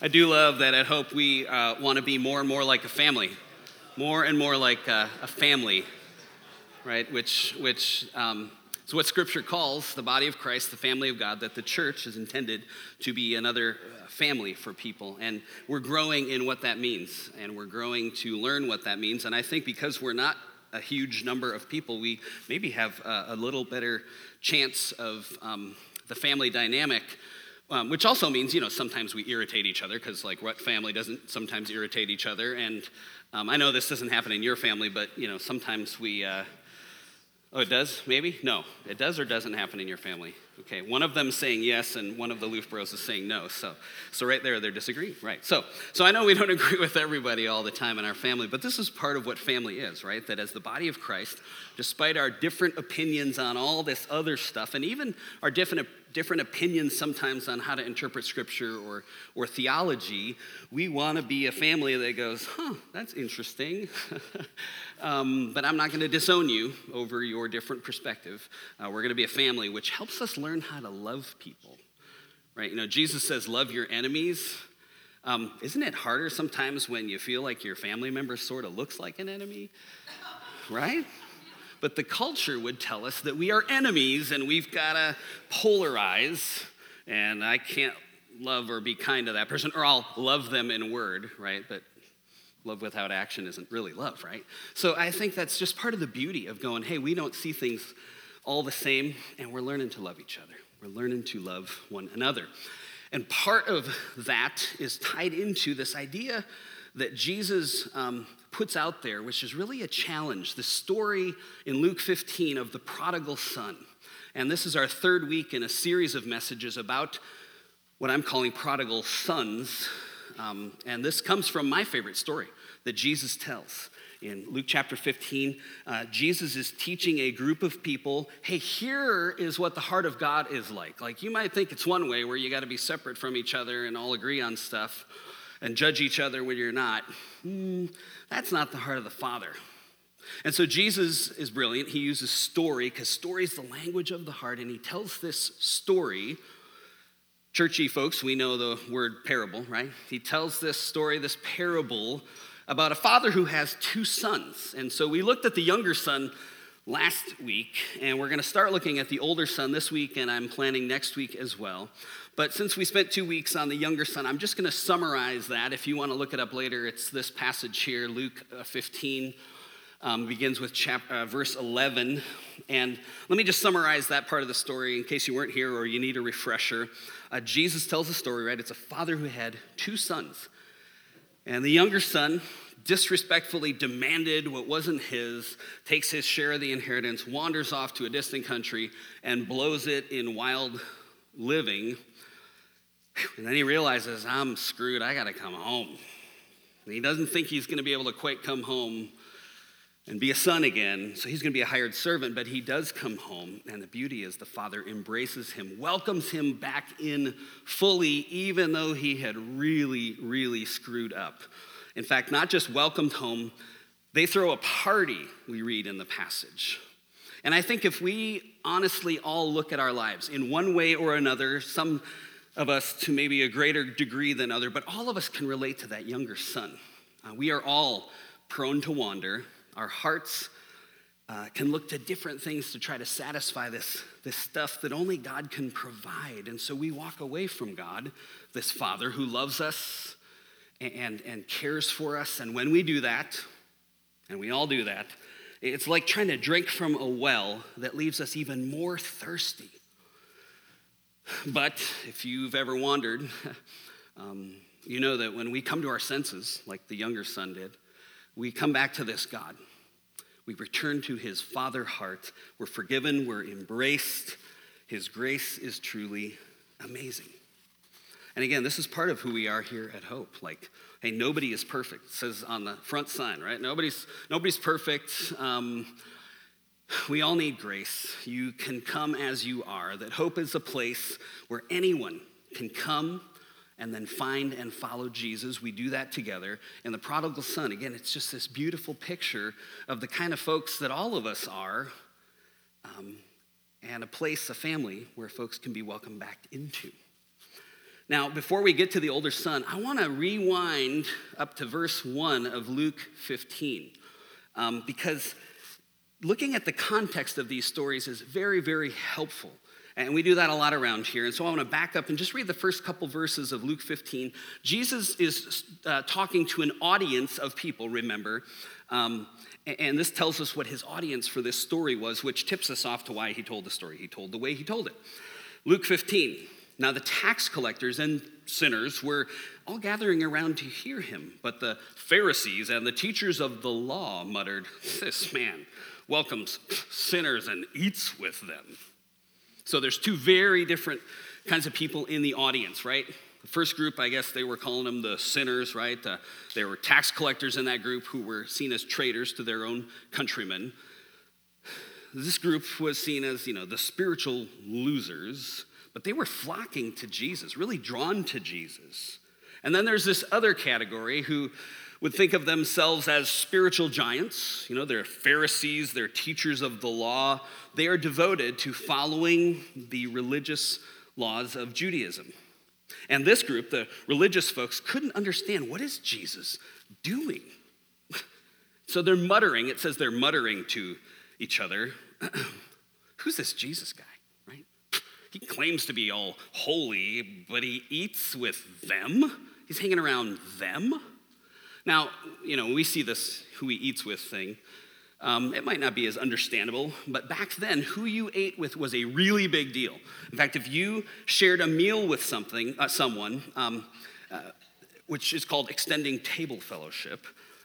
I do love that at Hope we uh, want to be more and more like a family, more and more like uh, a family, right? Which, which um, is what Scripture calls the body of Christ, the family of God, that the church is intended to be another uh, family for people. And we're growing in what that means, and we're growing to learn what that means. And I think because we're not a huge number of people, we maybe have a, a little better chance of um, the family dynamic um, which also means, you know, sometimes we irritate each other because, like, what family doesn't sometimes irritate each other? And um, I know this doesn't happen in your family, but, you know, sometimes we, uh, oh, it does? Maybe? No. It does or doesn't happen in your family? Okay, one of them saying yes, and one of the Loof Bros is saying no. So, so right there, they're disagreeing. Right. So, so I know we don't agree with everybody all the time in our family, but this is part of what family is, right? That as the body of Christ, despite our different opinions on all this other stuff, and even our different different opinions sometimes on how to interpret scripture or, or theology, we want to be a family that goes, huh, that's interesting. um, but I'm not going to disown you over your different perspective. Uh, we're going to be a family which helps us learn how to love people, right? You know, Jesus says, love your enemies. Um, isn't it harder sometimes when you feel like your family member sort of looks like an enemy? Right? but the culture would tell us that we are enemies and we've got to polarize, and I can't love or be kind to that person, or I'll love them in word, right? But love without action isn't really love, right? So I think that's just part of the beauty of going, hey, we don't see things all the same, and we're learning to love each other. We're learning to love one another. And part of that is tied into this idea that Jesus um, puts out there, which is really a challenge the story in Luke 15 of the prodigal son. And this is our third week in a series of messages about what I'm calling prodigal sons. Um, and this comes from my favorite story that Jesus tells. In Luke chapter 15, uh, Jesus is teaching a group of people hey, here is what the heart of God is like. Like, you might think it's one way where you got to be separate from each other and all agree on stuff and judge each other when you're not. Mm, that's not the heart of the Father. And so Jesus is brilliant. He uses story because story is the language of the heart, and he tells this story. Churchy folks, we know the word parable, right? He tells this story, this parable about a father who has two sons. And so we looked at the younger son last week, and we're going to start looking at the older son this week, and I'm planning next week as well. But since we spent two weeks on the younger son, I'm just going to summarize that. If you want to look it up later, it's this passage here, Luke uh, 15. Um, begins with uh, verse 11. And let me just summarize that part of the story in case you weren't here or you need a refresher. Uh, Jesus tells a story, right? It's a father who had two sons. And the younger son disrespectfully demanded what wasn't his, takes his share of the inheritance, wanders off to a distant country, and blows it in wild living. And then he realizes, I'm screwed, I gotta come home. And he doesn't think he's gonna be able to quite come home and be a son again, so he's gonna be a hired servant, but he does come home. And the beauty is the father embraces him, welcomes him back in fully, even though he had really, really screwed up. In fact, not just welcomed home, they throw a party, we read in the passage. And I think if we honestly all look at our lives in one way or another, some of us to maybe a greater degree than other, but all of us can relate to that younger son. Uh, we are all prone to wander. Our hearts uh, can look to different things to try to satisfy this, this stuff that only God can provide. And so we walk away from God, this Father who loves us and, and cares for us. And when we do that, and we all do that, it's like trying to drink from a well that leaves us even more thirsty. But if you've ever wandered, um, you know that when we come to our senses, like the younger son did, we come back to this God. We return to his father heart. We're forgiven, we're embraced. His grace is truly amazing. And again, this is part of who we are here at Hope. Like, hey, nobody is perfect. It says on the front sign, right? Nobody's nobody's perfect. Um, we all need grace. You can come as you are. That hope is a place where anyone can come and then find and follow Jesus. We do that together. And the prodigal son, again, it's just this beautiful picture of the kind of folks that all of us are, um, and a place, a family, where folks can be welcomed back into. Now, before we get to the older son, I want to rewind up to verse 1 of Luke 15. Um, because looking at the context of these stories is very, very helpful. And we do that a lot around here. And so I want to back up and just read the first couple verses of Luke 15. Jesus is uh, talking to an audience of people, remember. Um, and this tells us what his audience for this story was, which tips us off to why he told the story. He told the way he told it. Luke 15. Now the tax collectors and sinners were all gathering around to hear him, but the Pharisees and the teachers of the law muttered, This man welcomes sinners and eats with them. So there's two very different kinds of people in the audience, right? The first group, I guess they were calling them the sinners, right? Uh, they were tax collectors in that group who were seen as traitors to their own countrymen. This group was seen as, you know, the spiritual losers, but they were flocking to Jesus, really drawn to Jesus. And then there's this other category who would think of themselves as spiritual giants. You know, they're Pharisees, they're teachers of the law. They are devoted to following the religious laws of Judaism. And this group, the religious folks, couldn't understand what is Jesus doing? so they're muttering, it says they're muttering to each other. Who's this Jesus guy, right? He claims to be all holy, but he eats with them. He's hanging around them. Now, you know, we see this who he eats with thing. Um, it might not be as understandable, but back then, who you ate with was a really big deal. In fact, if you shared a meal with something, uh, someone, um, uh, which is called extending table fellowship,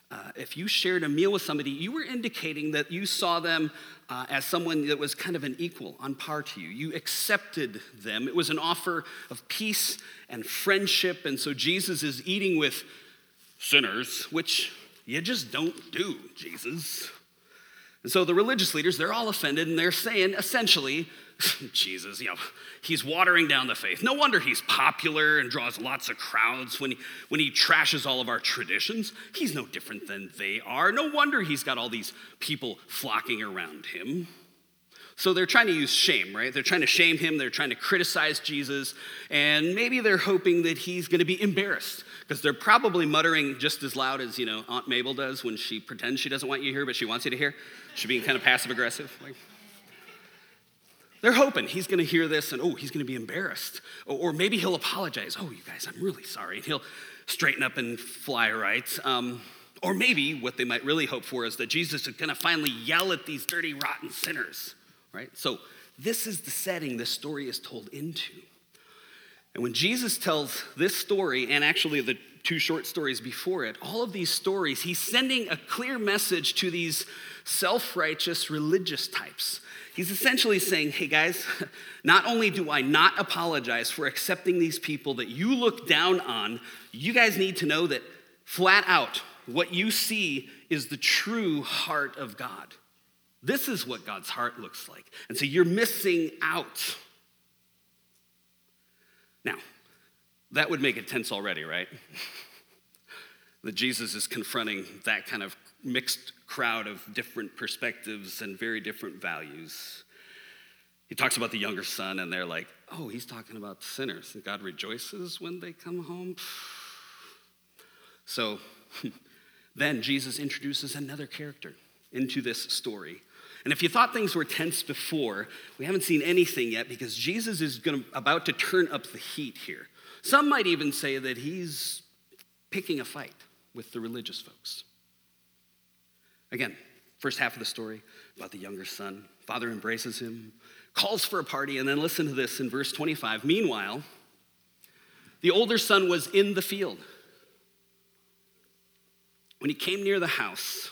uh, if you shared a meal with somebody, you were indicating that you saw them uh, as someone that was kind of an equal, on par to you. You accepted them. It was an offer of peace and friendship. And so Jesus is eating with sinners, which you just don't do, Jesus. And so the religious leaders, they're all offended and they're saying essentially, Jesus, you know, he's watering down the faith. No wonder he's popular and draws lots of crowds when he, when he trashes all of our traditions. He's no different than they are. No wonder he's got all these people flocking around him. So they're trying to use shame, right? They're trying to shame him, they're trying to criticize Jesus, and maybe they're hoping that he's going to be embarrassed because they're probably muttering just as loud as, you know, Aunt Mabel does when she pretends she doesn't want you to hear, but she wants you to hear. She's being kind of passive aggressive. Like, they're hoping he's going to hear this and, oh, he's going to be embarrassed. Or, or, maybe he'll apologize. Oh, you guys, I'm really sorry. And he'll straighten up and fly right. Um, or maybe what they might really hope for is that Jesus is going to finally yell at these dirty, rotten sinners right? So, this is the setting this story is told into. And when Jesus tells this story, and actually the two short stories before it, all of these stories, he's sending a clear message to these self righteous religious types. He's essentially saying, hey guys, not only do I not apologize for accepting these people that you look down on, you guys need to know that flat out, what you see is the true heart of God. This is what God's heart looks like. And so you're missing out. Now, that would make it tense already, right? that Jesus is confronting that kind of mixed crowd of different perspectives and very different values. He talks about the younger son, and they're like, oh, he's talking about sinners, and God rejoices when they come home. So then Jesus introduces another character into this story and if you thought things were tense before, we haven't seen anything yet because Jesus is gonna, about to turn up the heat here. Some might even say that he's picking a fight with the religious folks. Again, first half of the story about the younger son. Father embraces him, calls for a party, and then listen to this in verse 25. Meanwhile, the older son was in the field. When he came near the house,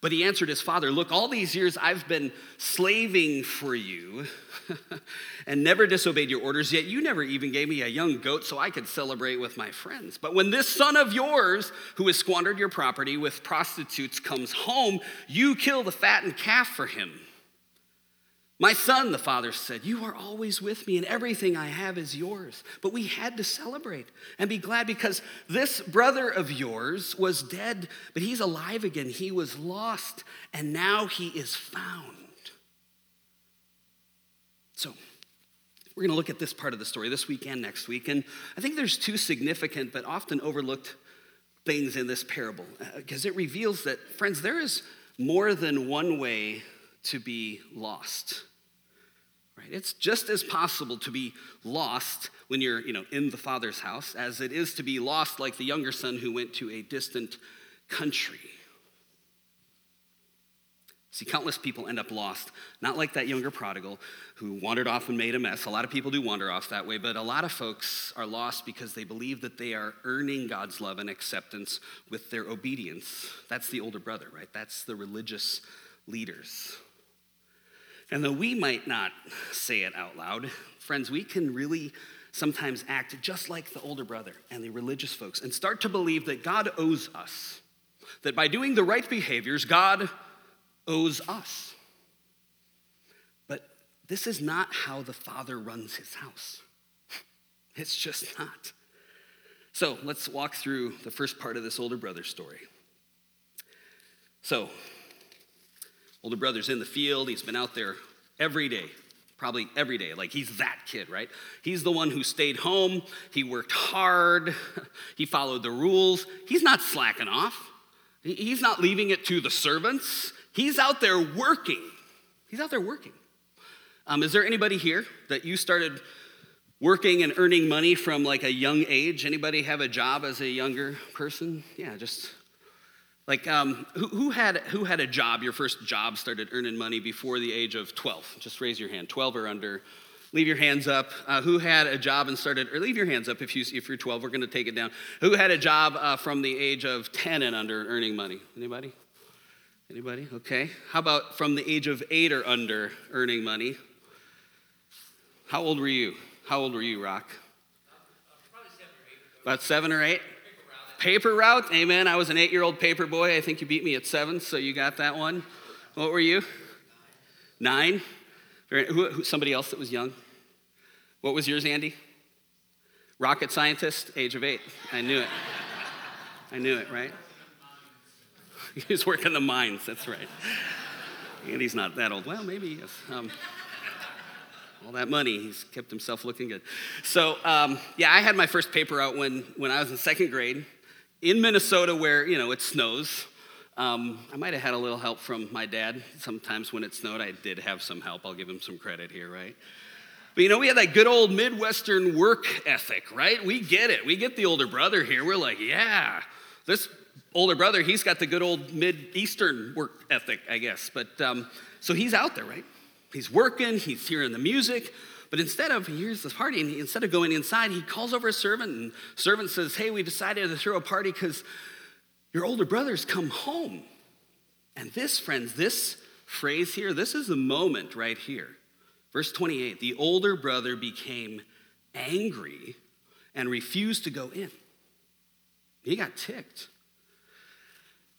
But he answered his father, Look, all these years I've been slaving for you and never disobeyed your orders, yet you never even gave me a young goat so I could celebrate with my friends. But when this son of yours, who has squandered your property with prostitutes, comes home, you kill the fattened calf for him. My son, the father said, You are always with me, and everything I have is yours. But we had to celebrate and be glad because this brother of yours was dead, but he's alive again. He was lost, and now he is found. So, we're going to look at this part of the story this week and next week. And I think there's two significant but often overlooked things in this parable because uh, it reveals that, friends, there is more than one way to be lost. Right? It's just as possible to be lost when you're, you know, in the father's house as it is to be lost like the younger son who went to a distant country. See, countless people end up lost, not like that younger prodigal who wandered off and made a mess. A lot of people do wander off that way, but a lot of folks are lost because they believe that they are earning God's love and acceptance with their obedience. That's the older brother, right? That's the religious leaders. And though we might not say it out loud, friends, we can really sometimes act just like the older brother and the religious folks and start to believe that God owes us. That by doing the right behaviors, God owes us. But this is not how the Father runs his house. It's just not. So let's walk through the first part of this older brother story. So, Older brother's in the field. He's been out there every day, probably every day. Like he's that kid, right? He's the one who stayed home. He worked hard. he followed the rules. He's not slacking off. He's not leaving it to the servants. He's out there working. He's out there working. Um, is there anybody here that you started working and earning money from like a young age? Anybody have a job as a younger person? Yeah, just like, um, who, who, had, who had a job, your first job started earning money before the age of 12? Just raise your hand, 12 or under. Leave your hands up. Uh, who had a job and started, or leave your hands up if, you, if you're 12, we're gonna take it down. Who had a job uh, from the age of 10 and under earning money? Anybody? Anybody? Okay. How about from the age of eight or under earning money? How old were you? How old were you, Rock? About seven or eight? Paper route, amen. I was an eight year old paper boy. I think you beat me at seven, so you got that one. What were you? Nine? Somebody else that was young? What was yours, Andy? Rocket scientist, age of eight. I knew it. I knew it, right? He was working the mines, that's right. Andy's not that old. Well, maybe he is. Um, all that money, he's kept himself looking good. So, um, yeah, I had my first paper out when, when I was in second grade in Minnesota where, you know, it snows. Um, I might have had a little help from my dad. Sometimes when it snowed, I did have some help. I'll give him some credit here, right? But you know, we had that good old Midwestern work ethic, right? We get it. We get the older brother here. We're like, yeah, this older brother, he's got the good old Mid-Eastern work ethic, I guess. But um, so he's out there, right? He's working, he's hearing the music. But instead of, he hears this party, and instead of going inside, he calls over a servant, and servant says, Hey, we decided to throw a party because your older brother's come home. And this, friends, this phrase here, this is the moment right here. Verse 28 the older brother became angry and refused to go in. He got ticked.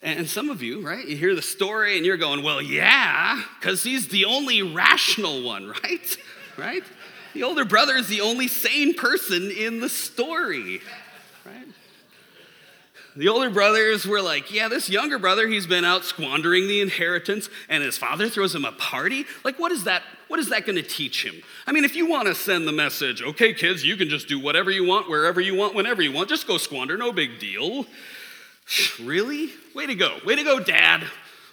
And some of you, right, you hear the story and you're going, well, yeah, because he's the only rational one, right? right? The older brother is the only sane person in the story, right? The older brothers were like, yeah, this younger brother, he's been out squandering the inheritance, and his father throws him a party. Like, what is that? What is that going to teach him? I mean, if you want to send the message, okay, kids, you can just do whatever you want, wherever you want, whenever you want, just go squander, no big deal. Really? Way to go. Way to go, dad.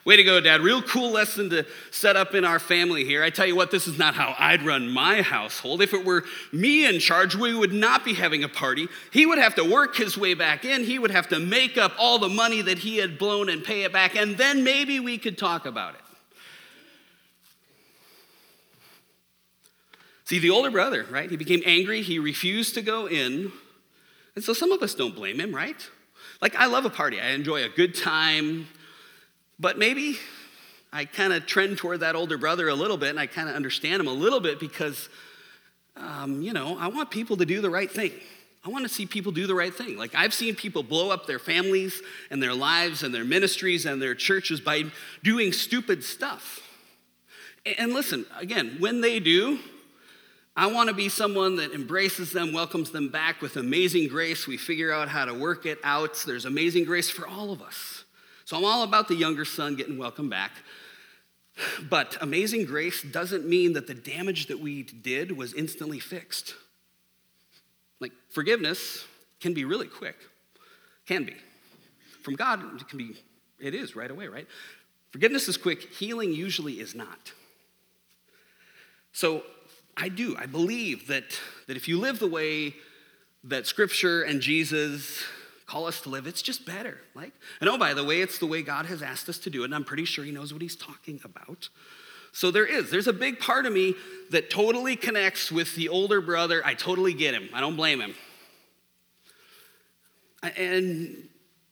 Way to go, Dad. Real cool lesson to set up in our family here. I tell you what, this is not how I'd run my household. If it were me in charge, we would not be having a party. He would have to work his way back in, he would have to make up all the money that he had blown and pay it back, and then maybe we could talk about it. See, the older brother, right? He became angry, he refused to go in. And so some of us don't blame him, right? Like, I love a party, I enjoy a good time. But maybe I kind of trend toward that older brother a little bit and I kind of understand him a little bit because, um, you know, I want people to do the right thing. I want to see people do the right thing. Like, I've seen people blow up their families and their lives and their ministries and their churches by doing stupid stuff. And listen, again, when they do, I want to be someone that embraces them, welcomes them back with amazing grace. We figure out how to work it out. There's amazing grace for all of us. So I'm all about the younger son getting welcome back. But amazing grace doesn't mean that the damage that we did was instantly fixed. Like forgiveness can be really quick. Can be. From God, it can be, it is right away, right? Forgiveness is quick, healing usually is not. So I do, I believe that, that if you live the way that Scripture and Jesus call us to live, it's just better. Like, and oh, by the way, it's the way God has asked us to do it, and I'm pretty sure He knows what He's talking about. So there is. There's a big part of me that totally connects with the older brother. I totally get him. I don't blame him. And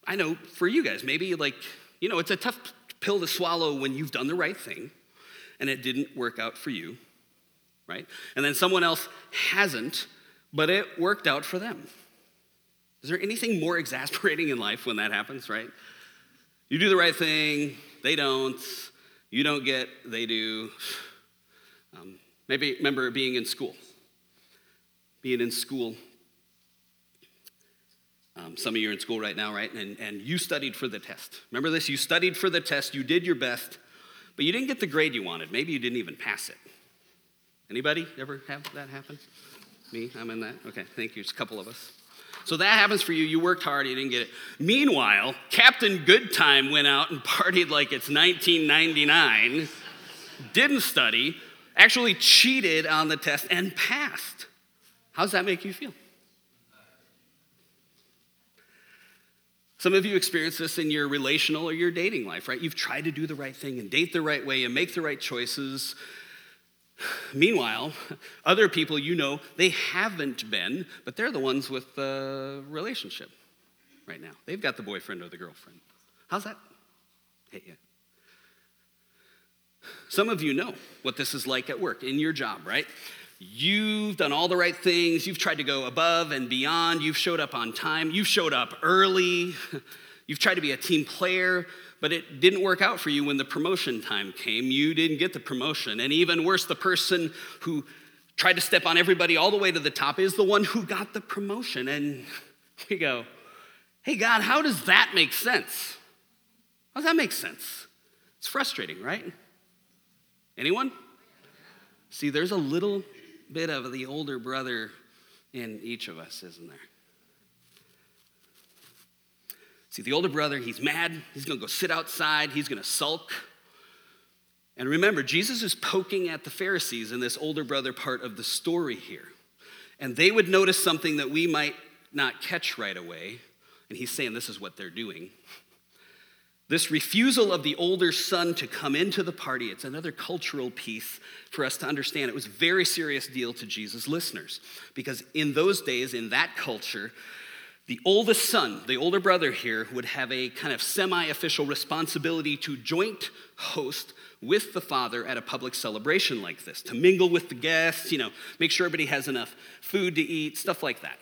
I know for you guys, maybe like, you know, it's a tough pill to swallow when you've done the right thing and it didn't work out for you, right? And then someone else hasn't, but it worked out for them. Is there anything more exasperating in life when that happens, right? You do the right thing, they don't you don't get, they do. Um, maybe remember being in school. Being in school. Um, some of you are in school right now, right? And, and you studied for the test. Remember this? You studied for the test, you did your best, but you didn't get the grade you wanted. Maybe you didn't even pass it. Anybody ever have that happen? Me? I'm in that? Okay, thank you. It's a couple of us. So that happens for you. You worked hard, you didn't get it. Meanwhile, Captain Goodtime went out and partied like it's 1999, didn't study, actually cheated on the test and passed. How does that make you feel? Some of you experience this in your relational or your dating life, right? You've tried to do the right thing and date the right way and make the right choices, Meanwhile, other people you know, they haven't been, but they're the ones with the relationship right now. They've got the boyfriend or the girlfriend. How's that hit you? Some of you know what this is like at work, in your job, right? You've done all the right things. You've tried to go above and beyond. You've showed up on time. You've showed up early. You've tried to be a team player but it didn't work out for you when the promotion time came. You didn't get the promotion. And even worse, the person who tried to step on everybody all the way to the top is the one who got the promotion. And we go, hey, God, how does that make sense? How does that make sense? It's frustrating, right? Anyone? See, there's a little bit of the older brother in each of us, isn't there? See, the older brother, he's mad. He's going to go sit outside. He's going to sulk. And remember, Jesus is poking at the Pharisees in this older brother part of the story here. And they would notice something that we might not catch right away. And he's saying this is what they're doing. This refusal of the older son to come into the party, it's another cultural piece for us to understand. It was a very serious deal to Jesus' listeners. Because in those days, in that culture, the oldest son, the older brother here, would have a kind of semi official responsibility to joint host with the father at a public celebration like this, to mingle with the guests, you know, make sure everybody has enough food to eat, stuff like that.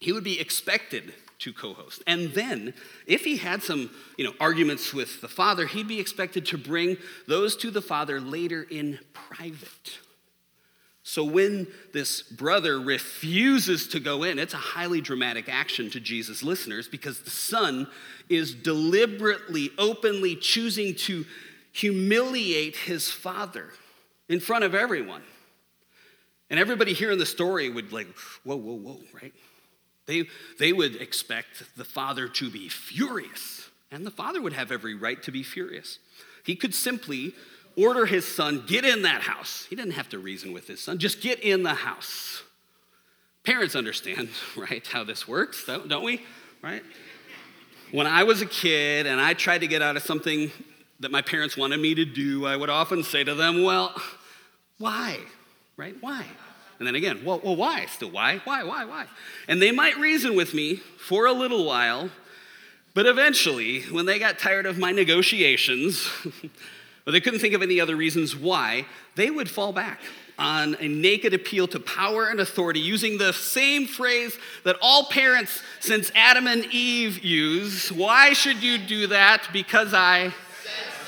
He would be expected to co-host. And then, if he had some, you know, arguments with the father, he'd be expected to bring those to the father later in private. So when this brother refuses to go in, it's a highly dramatic action to Jesus' listeners because the son is deliberately, openly choosing to humiliate his father in front of everyone. And everybody hearing the story would like, whoa, whoa, whoa, right? They, they would expect the father to be furious. And the father would have every right to be furious. He could simply order his son, get in that house. He didn't have to reason with his son, just get in the house. Parents understand, right, how this works, don't, we? Right? When I was a kid and I tried to get out of something that my parents wanted me to do, I would often say to them, Well, why? Right? Why? And then again, well, well, why? Still, why? Why? Why? Why? And they might reason with me for a little while, But eventually, when they got tired of my negotiations, but they couldn't think of any other reasons why, they would fall back on a naked appeal to power and authority using the same phrase that all parents since Adam and Eve use. Why should you do that? Because I.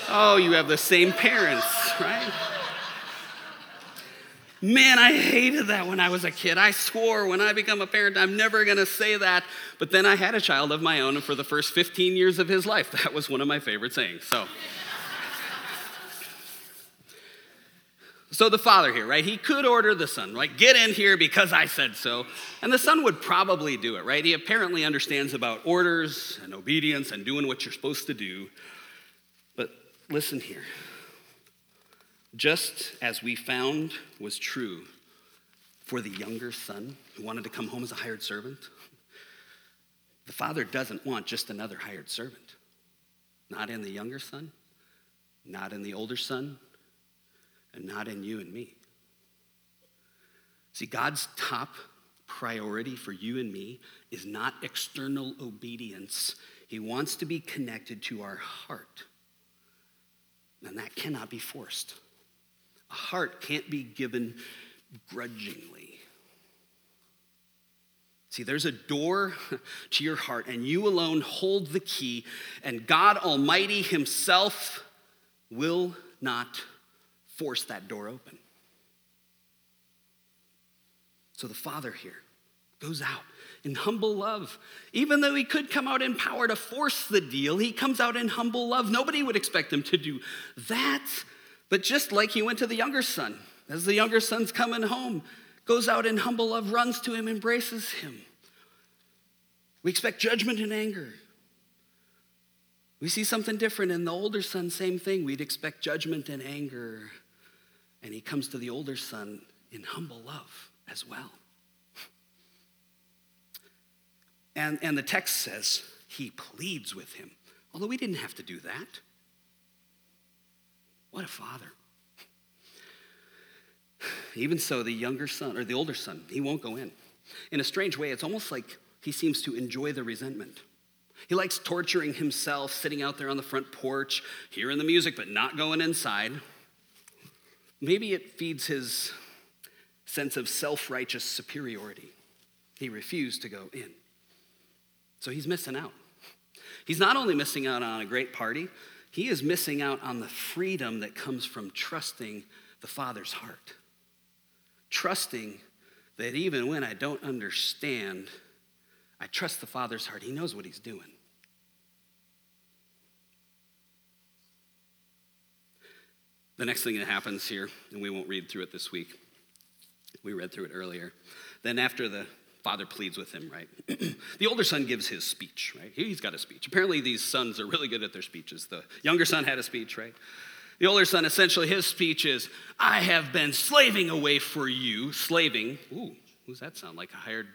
Oh, you have the same parents, right? Man, I hated that when I was a kid. I swore when I become a parent, I'm never gonna say that. But then I had a child of my own, and for the first 15 years of his life, that was one of my favorite sayings. So. So the father here, right? He could order the son, right? Get in here because I said so. And the son would probably do it, right? He apparently understands about orders and obedience and doing what you're supposed to do. But listen here just as we found was true for the younger son who wanted to come home as a hired servant, the father doesn't want just another hired servant. Not in the younger son, not in the older son, and not in you and me. See, God's top priority for you and me is not external obedience. He wants to be connected to our heart. And that cannot be forced. A heart can't be given grudgingly. See, there's a door to your heart, and you alone hold the key, and God Almighty Himself will not force that door open. So the Father here goes out in humble love. Even though he could come out in power to force the deal, he comes out in humble love. Nobody would expect him to do that. But just like he went to the younger son, as the younger son's coming home, goes out in humble love, runs to him, embraces him. We expect judgment and anger. We see something different in the older son, same thing. We'd expect judgment and anger. And he comes to the older son in humble love as well. And, and the text says he pleads with him, although we didn't have to do that. What a father. Even so, the younger son, or the older son, he won't go in. In a strange way, it's almost like he seems to enjoy the resentment. He likes torturing himself, sitting out there on the front porch, hearing the music, but not going inside. Maybe it feeds his sense of self righteous superiority. He refused to go in. So he's missing out. He's not only missing out on a great party, he is missing out on the freedom that comes from trusting the Father's heart. Trusting that even when I don't understand, I trust the Father's heart. He knows what He's doing. The next thing that happens here, and we won't read through it this week, we read through it earlier. Then, after the father pleads with him, right? the older son gives his speech, right? He's got a speech. Apparently, these sons are really good at their speeches. The younger son had a speech, right? The older son, essentially, his speech is, I have been slaving away for you. Slaving. Ooh, who's that sound like? A hired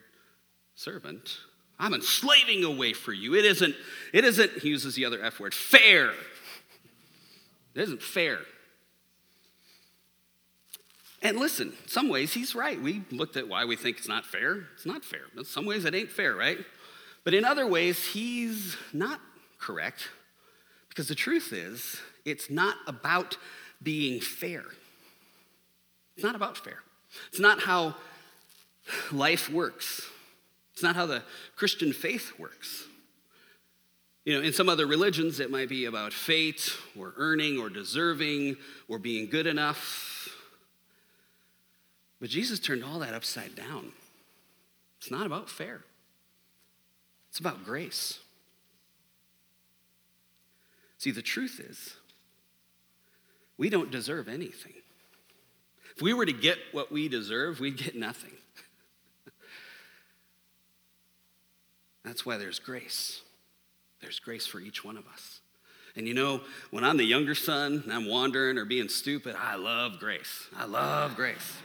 servant. I'm enslaving away for you. It isn't, it isn't, he uses the other F word, fair. It isn't fair. And listen, some ways he's right. We looked at why we think it's not fair. It's not fair. In some ways it ain't fair, right? But in other ways, he's not correct because the truth is, it's not about being fair. It's not about fair. It's not how life works. It's not how the Christian faith works. You know, in some other religions, it might be about fate or earning or deserving or being good enough but Jesus turned all that upside down. It's not about fair, it's about grace. See, the truth is, we don't deserve anything. If we were to get what we deserve, we'd get nothing. That's why there's grace. There's grace for each one of us. And you know, when I'm the younger son and I'm wandering or being stupid, I love grace. I love grace.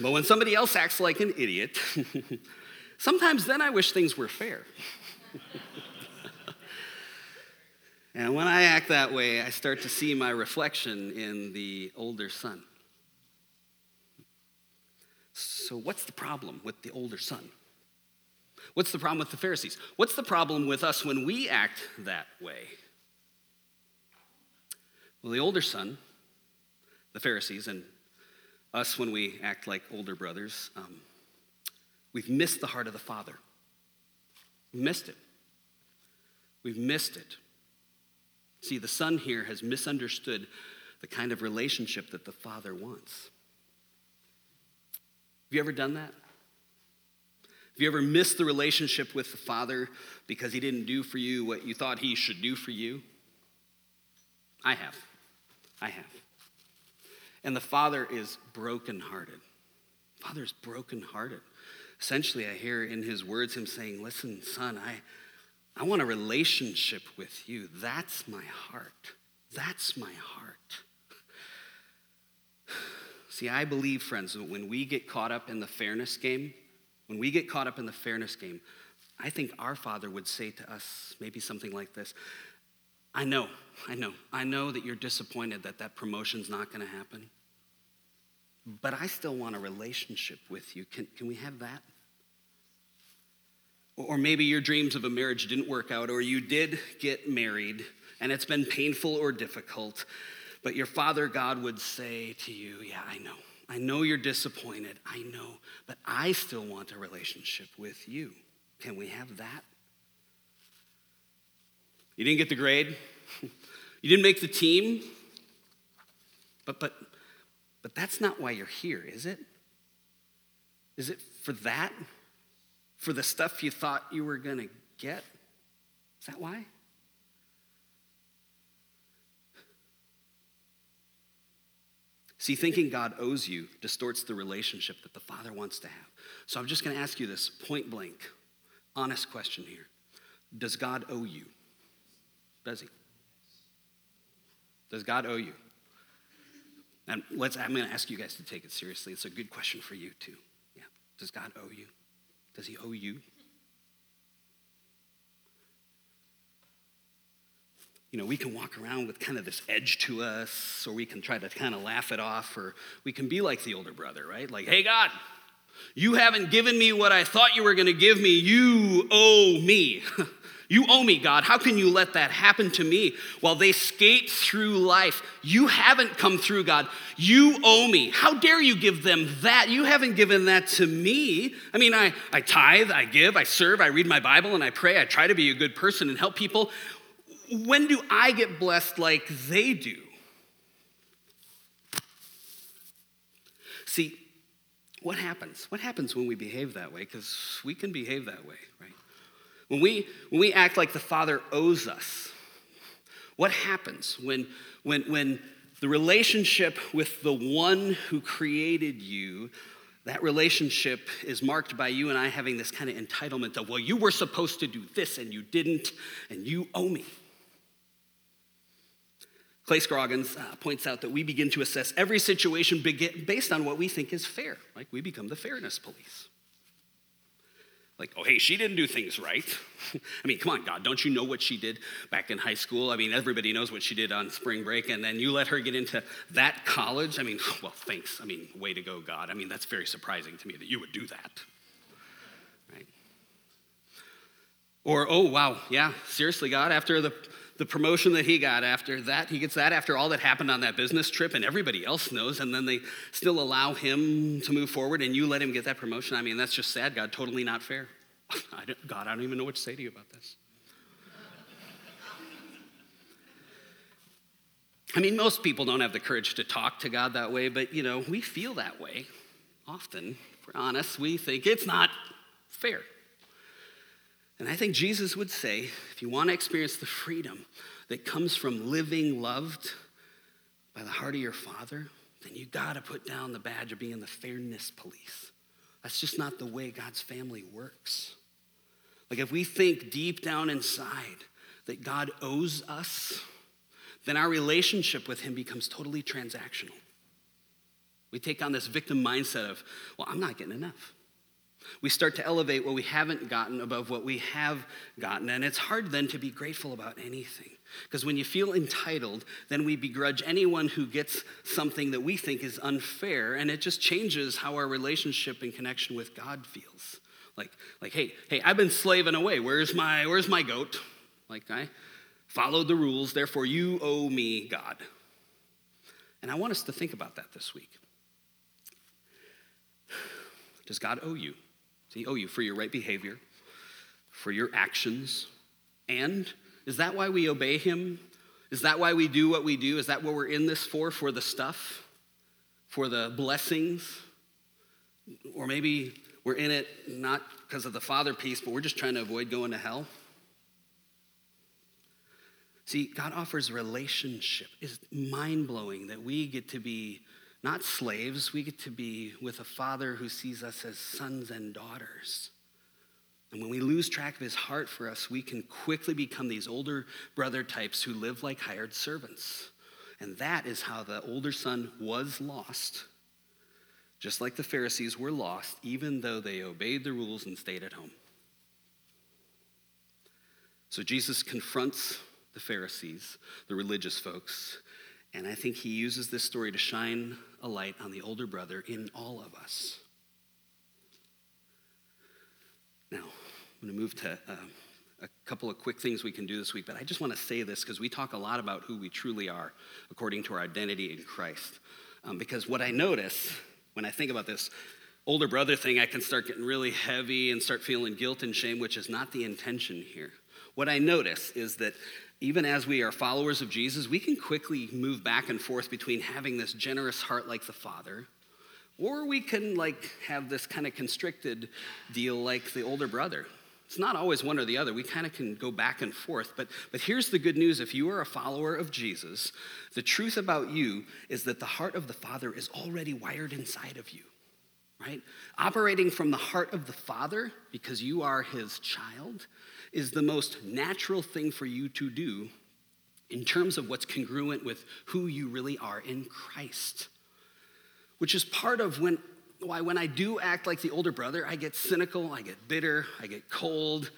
But when somebody else acts like an idiot, sometimes then I wish things were fair. and when I act that way, I start to see my reflection in the older son. So, what's the problem with the older son? What's the problem with the Pharisees? What's the problem with us when we act that way? Well, the older son, the Pharisees, and us when we act like older brothers, um, we've missed the heart of the Father. We've missed it. We've missed it. See, the son here has misunderstood the kind of relationship that the Father wants. Have you ever done that? Have you ever missed the relationship with the Father because He didn't do for you what you thought He should do for you? I have. I have. And the Father is brokenhearted. Father is brokenhearted. Essentially, I hear in His words Him saying, Listen, son, I, I want a relationship with you. That's my heart. That's my heart. See, I believe, friends, that when we get caught up in the fairness game, when we get caught up in the fairness game, I think our Father would say to us maybe something like this I know, I know, I know that you're disappointed that that promotion's not going to happen, but I still want a relationship with you. Can, can we have that? Or maybe your dreams of a marriage didn't work out, or you did get married and it's been painful or difficult, but your Father God would say to you, Yeah, I know. I know you're disappointed. I know. But I still want a relationship with you. Can we have that? You didn't get the grade. you didn't make the team. But, but, but that's not why you're here, is it? Is it for that? For the stuff you thought you were going to get? Is that why? See, thinking God owes you distorts the relationship that the Father wants to have. So I'm just going to ask you this point blank, honest question here. Does God owe you? Does he? Does God owe you? And let's, I'm going to ask you guys to take it seriously. It's a good question for you, too. Yeah. Does God owe you? Does he owe you? you know, we can walk around with kind of this edge to us, or we can try to kind of laugh it off, or we can be like the older brother, right? Like, hey, God, you haven't given me what I thought you were going to give me. You owe me. you owe me, God. How can you let that happen to me while they skate through life? You haven't come through, God. You owe me. How dare you give them that? You haven't given that to me. I mean, I, I tithe, I give, I serve, I read my Bible, and I pray. I try to be a good person and help people when do I get blessed like they do? See, what happens? What happens when we behave that way? Because we can behave that way, right? When we, when we act like the Father owes us, what happens when, when, when the relationship with the one who created you, that relationship is marked by you and I having this kind of entitlement of, well, you were supposed to do this and you didn't, and you owe me. Clay Scroggins uh, points out that we begin to assess every situation based on what we think is fair. Like we become the fairness police. Like, oh, hey, she didn't do things right. I mean, come on, God, don't you know what she did back in high school? I mean, everybody knows what she did on spring break, and then you let her get into that college? I mean, well, thanks. I mean, way to go, God. I mean, that's very surprising to me that you would do that. Right? Or, oh, wow, yeah, seriously, God, after the the promotion that he got after that, he gets that after all that happened on that business trip, and everybody else knows, and then they still allow him to move forward, and you let him get that promotion. I mean, that's just sad, God. Totally not fair. I God, I don't even know what to say to you about this. I mean, most people don't have the courage to talk to God that way, but you know, we feel that way often. If we're honest, we think it's not fair. And I think Jesus would say if you want to experience the freedom that comes from living loved by the heart of your Father, then you got to put down the badge of being the fairness police. That's just not the way God's family works. Like if we think deep down inside that God owes us, then our relationship with Him becomes totally transactional. We take on this victim mindset of, well, I'm not getting enough. We start to elevate what we haven't gotten above what we have gotten. And it's hard then to be grateful about anything. Because when you feel entitled, then we begrudge anyone who gets something that we think is unfair. And it just changes how our relationship and connection with God feels. Like, like, hey, hey, I've been slaving away. Where's my, where's my goat? Like, I followed the rules, therefore you owe me God. And I want us to think about that this week. Does God owe you? He owe oh, you for your right behavior, for your actions? And is that why we obey Him? Is that why we do what we do? Is that what we're in this for? For the stuff? For the blessings? Or maybe we're in it not because of the Father piece, but we're just trying to avoid going to hell? See, God offers relationship. It's mind blowing that we get to be not slaves, we get to be with a father who sees us as sons and daughters. And when we lose track of his heart for us, we can quickly become these older brother types who live like hired servants. And that is how the older son was lost, just like the Pharisees were lost, even though they obeyed the rules and stayed at home. So Jesus confronts the Pharisees, the religious folks, and I think he uses this story to shine a light on the older brother in all of us. Now, I'm going to move to uh, a couple of quick things we can do this week, but I just want to say this because we talk a lot about who we truly are according to our identity in Christ. Um, because what I notice when I think about this older brother thing, I can start getting really heavy and start feeling guilt and shame, which is not the intention here. What I notice is that even as we are followers of Jesus, we can quickly move back and forth between having this generous heart like the Father, or we can like have this kind of constricted deal like the older brother. It's not always one or the other. We kind of can go back and forth. But, but here's the good news if you are a follower of Jesus, the truth about you is that the heart of the Father is already wired inside of you, right? Operating from the heart of the Father, because you are his child, is the most natural thing for you to do in terms of what's congruent with who you really are in Christ. Which is part of when, why when I do act like the older brother, I get cynical, I get bitter, I get cold,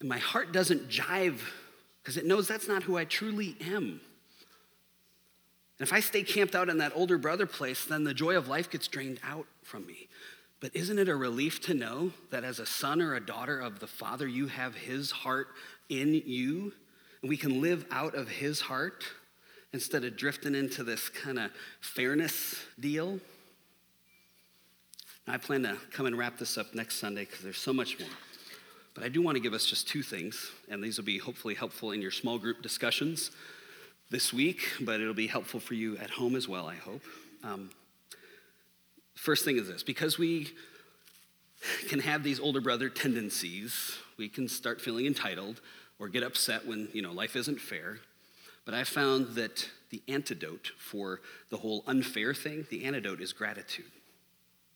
and my heart doesn't jive because it knows that's not who I truly am. And if I stay camped out in that older brother place, then the joy of life gets drained out from me. But isn't it a relief to know that as a son or a daughter of the Father, you have His heart in you? And we can live out of His heart instead of drifting into this kind of fairness deal? I plan to come and wrap this up next Sunday because there's so much more. But I do want to give us just two things, and these will be hopefully helpful in your small group discussions this week, but it'll be helpful for you at home as well, I hope. Um, First thing is this because we can have these older brother tendencies, we can start feeling entitled or get upset when, you know, life isn't fair. But I found that the antidote for the whole unfair thing, the antidote is gratitude.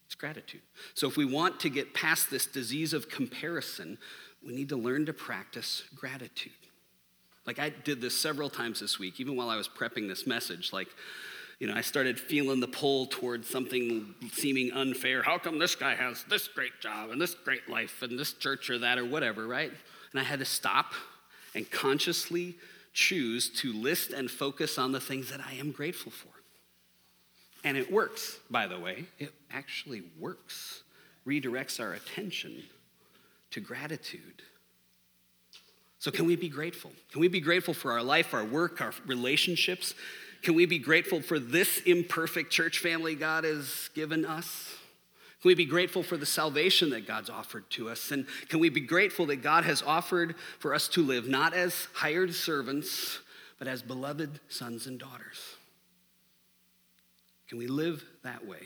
It's gratitude. So if we want to get past this disease of comparison, we need to learn to practice gratitude. Like I did this several times this week, even while I was prepping this message. Like, you know, I started feeling the pull towards something seeming unfair. How come this guy has this great job and this great life and this church or that or whatever, right? And I had to stop and consciously choose to list and focus on the things that I am grateful for. And it works, by the way. It actually works. Redirects our attention to gratitude. So, can we be grateful? Can we be grateful for our life, our work, our relationships? Can we be grateful for this imperfect church family God has given us? Can we be grateful for the salvation that God's offered to us? And can we be grateful that God has offered for us to live not as hired servants, but as beloved sons and daughters? Can we live that way?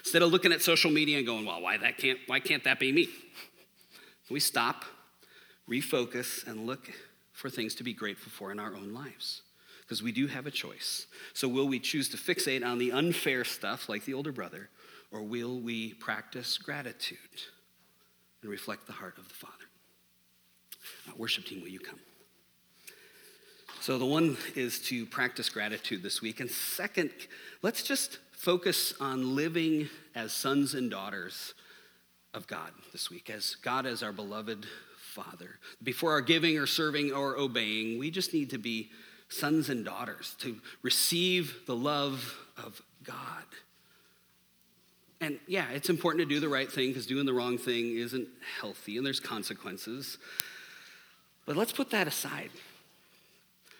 Instead of looking at social media and going, well, why, that can't, why can't that be me? Can we stop, refocus, and look for things to be grateful for in our own lives? Because we do have a choice. So, will we choose to fixate on the unfair stuff like the older brother, or will we practice gratitude and reflect the heart of the Father? Uh, worship team, will you come? So, the one is to practice gratitude this week. And second, let's just focus on living as sons and daughters of God this week, as God as our beloved Father. Before our giving or serving or obeying, we just need to be sons and daughters, to receive the love of God. And yeah, it's important to do the right thing because doing the wrong thing isn't healthy and there's consequences. But let's put that aside.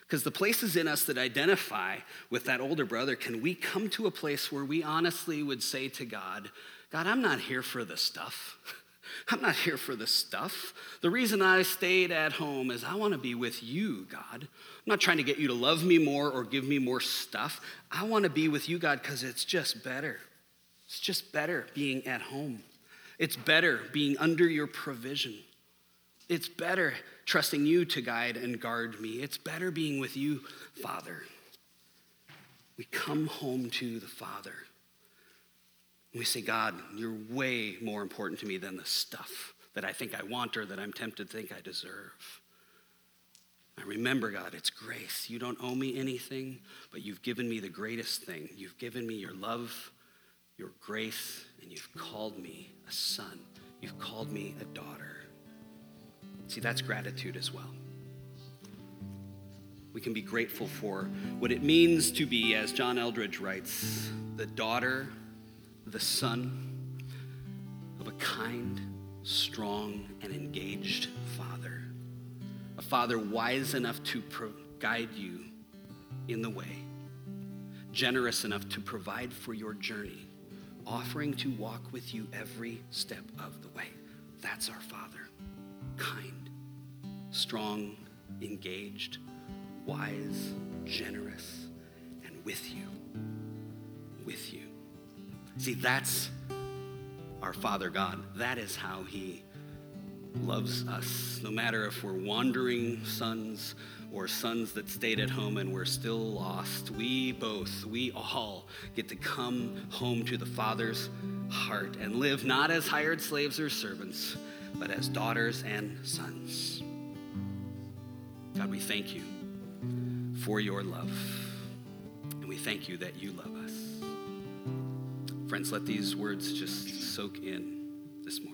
Because the places in us that identify with that older brother, can we come to a place where we honestly would say to God, God, I'm not here for the stuff. I'm not here for the stuff. The reason I stayed at home is I want to be with you, God. I'm not trying to get you to love me more or give me more stuff. I want to be with you, God, because it's just better. It's just better being at home. It's better being under your provision. It's better trusting you to guide and guard me. It's better being with you, Father. We come home to the Father. We say, God, you're way more important to me than the stuff that I think I want or that I'm tempted to think I deserve. I remember, God, it's grace. You don't owe me anything, but you've given me the greatest thing. You've given me your love, your grace, and you've called me a son. You've called me a daughter. See, that's gratitude as well. We can be grateful for what it means to be, as John Eldredge writes, the daughter, the son of a kind, strong, and engaged father. A father wise enough to pro- guide you in the way, generous enough to provide for your journey, offering to walk with you every step of the way. That's our Father. Kind, strong, engaged, wise, generous, and with you. With you. See, that's our Father God. That is how He loves us. No matter if we're wandering sons or sons that stayed at home and we're still lost, we both, we all get to come home to the Father's heart and live not as hired slaves or servants, but as daughters and sons. God, we thank you for your love. And we thank you that you love us. Friends, let these words just soak in this morning.